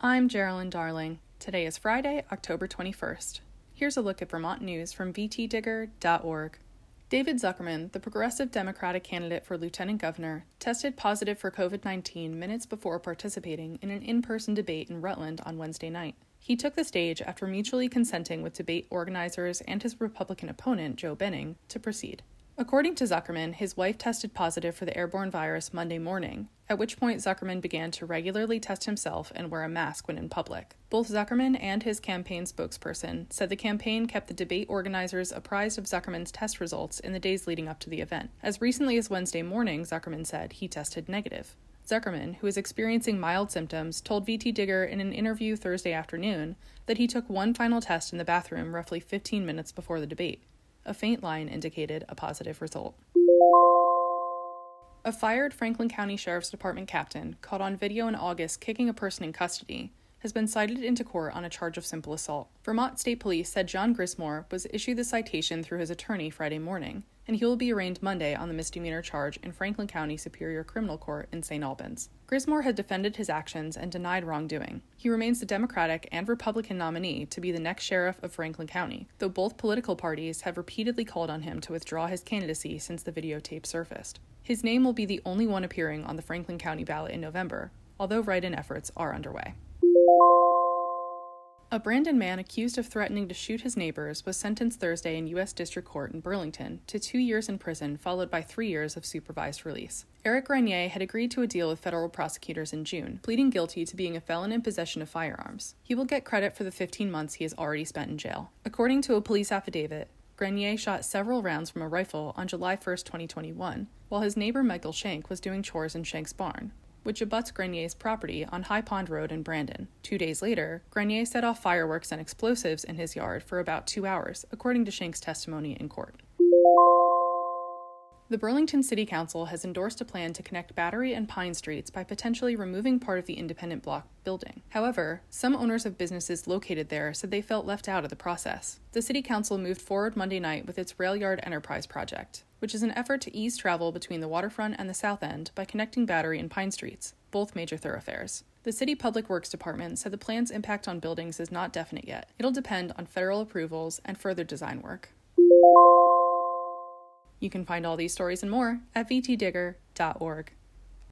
I'm Geraldine Darling. Today is Friday, October 21st. Here's a look at Vermont news from vtdigger.org. David Zuckerman, the progressive Democratic candidate for lieutenant governor, tested positive for COVID 19 minutes before participating in an in person debate in Rutland on Wednesday night. He took the stage after mutually consenting with debate organizers and his Republican opponent, Joe Benning, to proceed. According to Zuckerman, his wife tested positive for the airborne virus Monday morning, at which point Zuckerman began to regularly test himself and wear a mask when in public. Both Zuckerman and his campaign spokesperson said the campaign kept the debate organizers apprised of Zuckerman's test results in the days leading up to the event. As recently as Wednesday morning, Zuckerman said he tested negative. Zuckerman, who is experiencing mild symptoms, told VT Digger in an interview Thursday afternoon that he took one final test in the bathroom roughly 15 minutes before the debate. A faint line indicated a positive result. A fired Franklin County Sheriff's Department captain, caught on video in August kicking a person in custody, has been cited into court on a charge of simple assault. Vermont State Police said John Grismore was issued the citation through his attorney Friday morning, and he will be arraigned Monday on the misdemeanor charge in Franklin County Superior Criminal Court in St. Albans. Grismore has defended his actions and denied wrongdoing. He remains the Democratic and Republican nominee to be the next sheriff of Franklin County, though both political parties have repeatedly called on him to withdraw his candidacy since the videotape surfaced. His name will be the only one appearing on the Franklin County ballot in November, although write in efforts are underway. A Brandon man accused of threatening to shoot his neighbors was sentenced Thursday in U.S. District Court in Burlington to two years in prison, followed by three years of supervised release. Eric Grenier had agreed to a deal with federal prosecutors in June, pleading guilty to being a felon in possession of firearms. He will get credit for the 15 months he has already spent in jail. According to a police affidavit, Grenier shot several rounds from a rifle on July 1, 2021, while his neighbor Michael Shank was doing chores in Shank's barn which abuts Grenier's property on High Pond Road in Brandon. Two days later, Grenier set off fireworks and explosives in his yard for about two hours, according to Shank's testimony in court. The Burlington City Council has endorsed a plan to connect Battery and Pine Streets by potentially removing part of the independent block building. However, some owners of businesses located there said they felt left out of the process. The City Council moved forward Monday night with its Rail Yard Enterprise project, which is an effort to ease travel between the waterfront and the south end by connecting Battery and Pine Streets, both major thoroughfares. The City Public Works Department said the plan's impact on buildings is not definite yet. It'll depend on federal approvals and further design work. You can find all these stories and more at vtdigger.org.